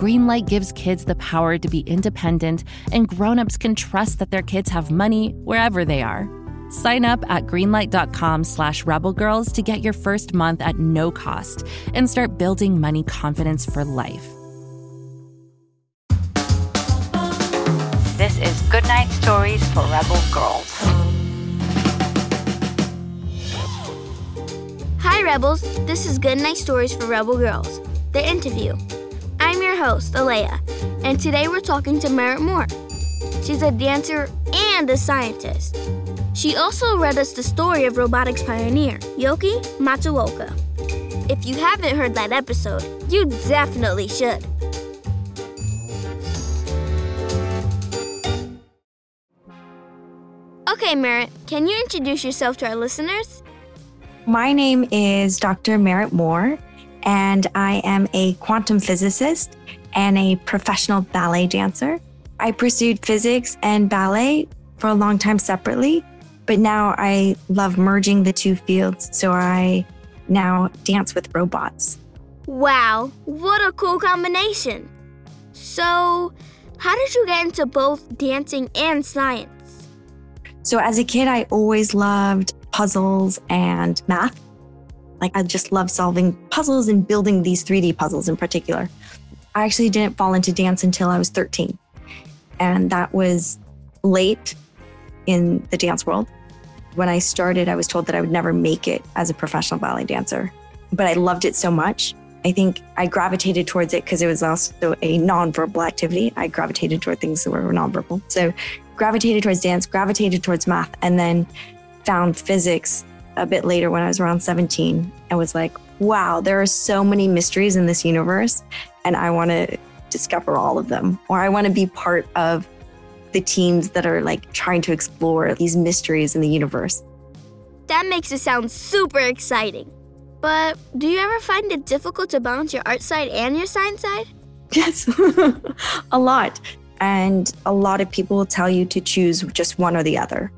Greenlight gives kids the power to be independent, and grown-ups can trust that their kids have money wherever they are. Sign up at greenlight.com slash rebelgirls to get your first month at no cost and start building money confidence for life. This is Goodnight Stories for Rebel Girls. Hi, Rebels. This is Goodnight Stories for Rebel Girls, the interview. Your host, Alea, and today we're talking to Merritt Moore. She's a dancer and a scientist. She also read us the story of robotics pioneer, Yoky Matsuoka. If you haven't heard that episode, you definitely should. Okay, Merritt, can you introduce yourself to our listeners? My name is Dr. Merritt Moore, and I am a quantum physicist and a professional ballet dancer. I pursued physics and ballet for a long time separately, but now I love merging the two fields. So I now dance with robots. Wow, what a cool combination! So, how did you get into both dancing and science? So, as a kid, I always loved puzzles and math. Like, I just love solving puzzles and building these 3D puzzles in particular. I actually didn't fall into dance until I was 13. And that was late in the dance world. When I started, I was told that I would never make it as a professional ballet dancer, but I loved it so much. I think I gravitated towards it because it was also a nonverbal activity. I gravitated toward things that were nonverbal. So gravitated towards dance, gravitated towards math, and then found physics a bit later when I was around 17 and was like, wow, there are so many mysteries in this universe, and I want to discover all of them, or I want to be part of the teams that are like trying to explore these mysteries in the universe. That makes it sound super exciting. But do you ever find it difficult to balance your art side and your science side? Yes, a lot. And a lot of people will tell you to choose just one or the other.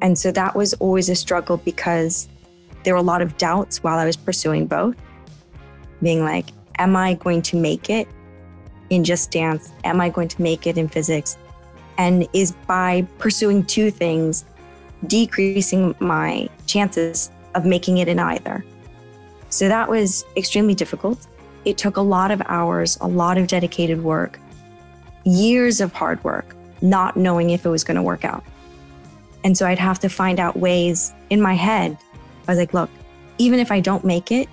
And so that was always a struggle because there were a lot of doubts while I was pursuing both, being like, am I going to make it in just dance? Am I going to make it in physics? And is by pursuing two things decreasing my chances of making it in either? So that was extremely difficult. It took a lot of hours, a lot of dedicated work years of hard work, not knowing if it was going to work out. And so I'd have to find out ways in my head. I was like, look, even if I don't make it,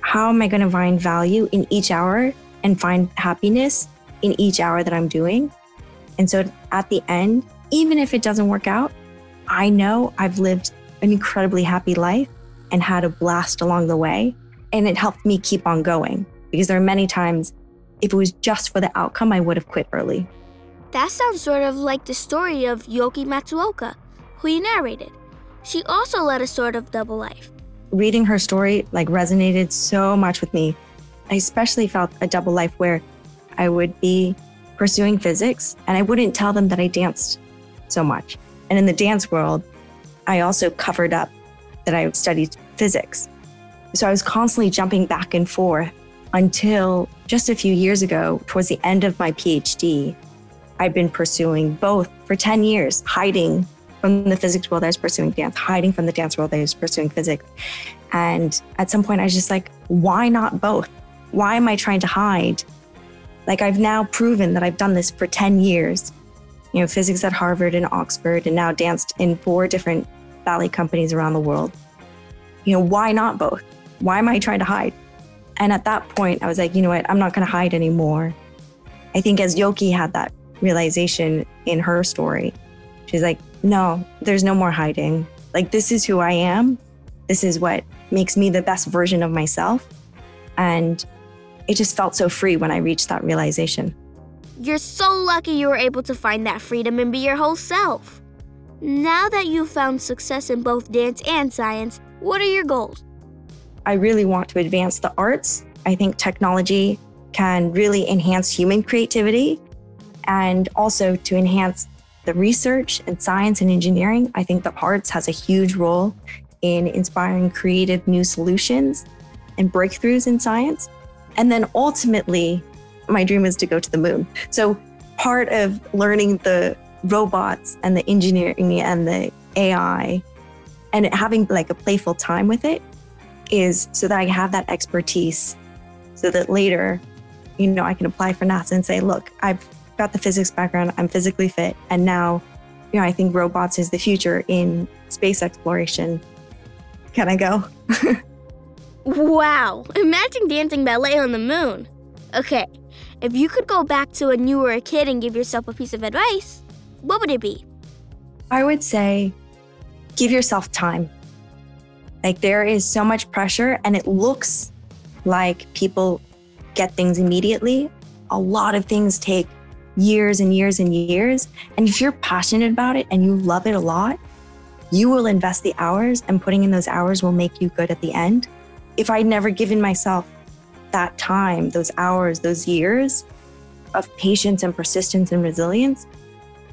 how am I going to find value in each hour and find happiness in each hour that I'm doing? And so at the end, even if it doesn't work out, I know I've lived an incredibly happy life and had a blast along the way. And it helped me keep on going because there are many times if it was just for the outcome, I would have quit early. That sounds sort of like the story of Yoky Matsuoka, who you narrated. She also led a sort of double life. Reading her story like resonated so much with me. I especially felt a double life where I would be pursuing physics and I wouldn't tell them that I danced so much. And in the dance world, I also covered up that I studied physics. So I was constantly jumping back and forth until just a few years ago, towards the end of my PhD, I'd been pursuing both for 10 years, hiding from the physics world I was pursuing dance, hiding from the dance world I was pursuing physics. And at some point, I was just like, why not both? Why am I trying to hide? Like, I've now proven that I've done this for 10 years, you know, physics at Harvard and Oxford, and now danced in four different ballet companies around the world. You know, why not both? Why am I trying to hide? And at that point, I was like, you know what? I'm not going to hide anymore. I think as Yoky had that realization in her story, she's like, no, there's no more hiding. Like, this is who I am. This is what makes me the best version of myself. And it just felt so free when I reached that realization. You're so lucky you were able to find that freedom and be your whole self. Now that you've found success in both dance and science, what are your goals? I really want to advance the arts. I think technology can really enhance human creativity and also to enhance the research and science and engineering. I think the arts has a huge role in inspiring creative new solutions and breakthroughs in science. And then ultimately, my dream is to go to the moon. So part of learning the robots and the engineering and the AI and having like a playful time with it is so that I have that expertise so that later, you know, I can apply for NASA and say, look, I've got the physics background, I'm physically fit. And now, you know, I think robots is the future in space exploration. Can I go? wow, imagine dancing ballet on the moon. Okay, if you could go back to when you were a kid and give yourself a piece of advice, what would it be? I would say give yourself time. Like there is so much pressure and it looks like people get things immediately. A lot of things take years and years and years. And if you're passionate about it and you love it a lot, you will invest the hours and putting in those hours will make you good at the end. If I'd never given myself that time, those hours, those years of patience and persistence and resilience,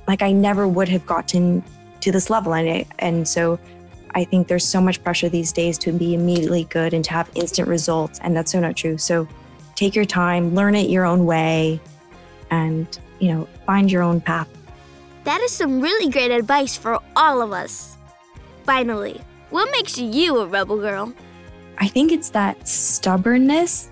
like I never would have gotten to this level. And, I, and so I think there's so much pressure these days to be immediately good and to have instant results. And that's so not true. So take your time, learn it your own way, and, you know, find your own path. That is some really great advice for all of us. Finally, what makes you a rebel girl? I think it's that stubbornness.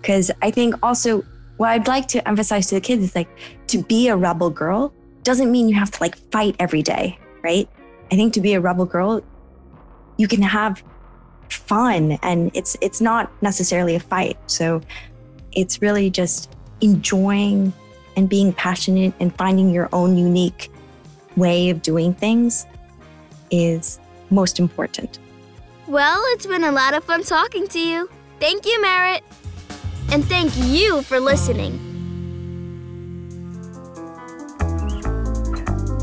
Because I think also what I'd like to emphasize to the kids is like to be a rebel girl doesn't mean you have to like fight every day, right? I think to be a rebel girl, you can have fun and it's it's not necessarily a fight. So it's really just enjoying and being passionate and finding your own unique way of doing things is most important. Well, it's been a lot of fun talking to you. Thank you, Merritt. And thank you for listening.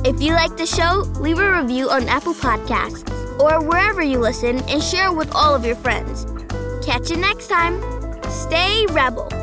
If you like the show, leave a review on Apple Podcasts or wherever you listen and share with all of your friends. Catch you next time. Stay rebel.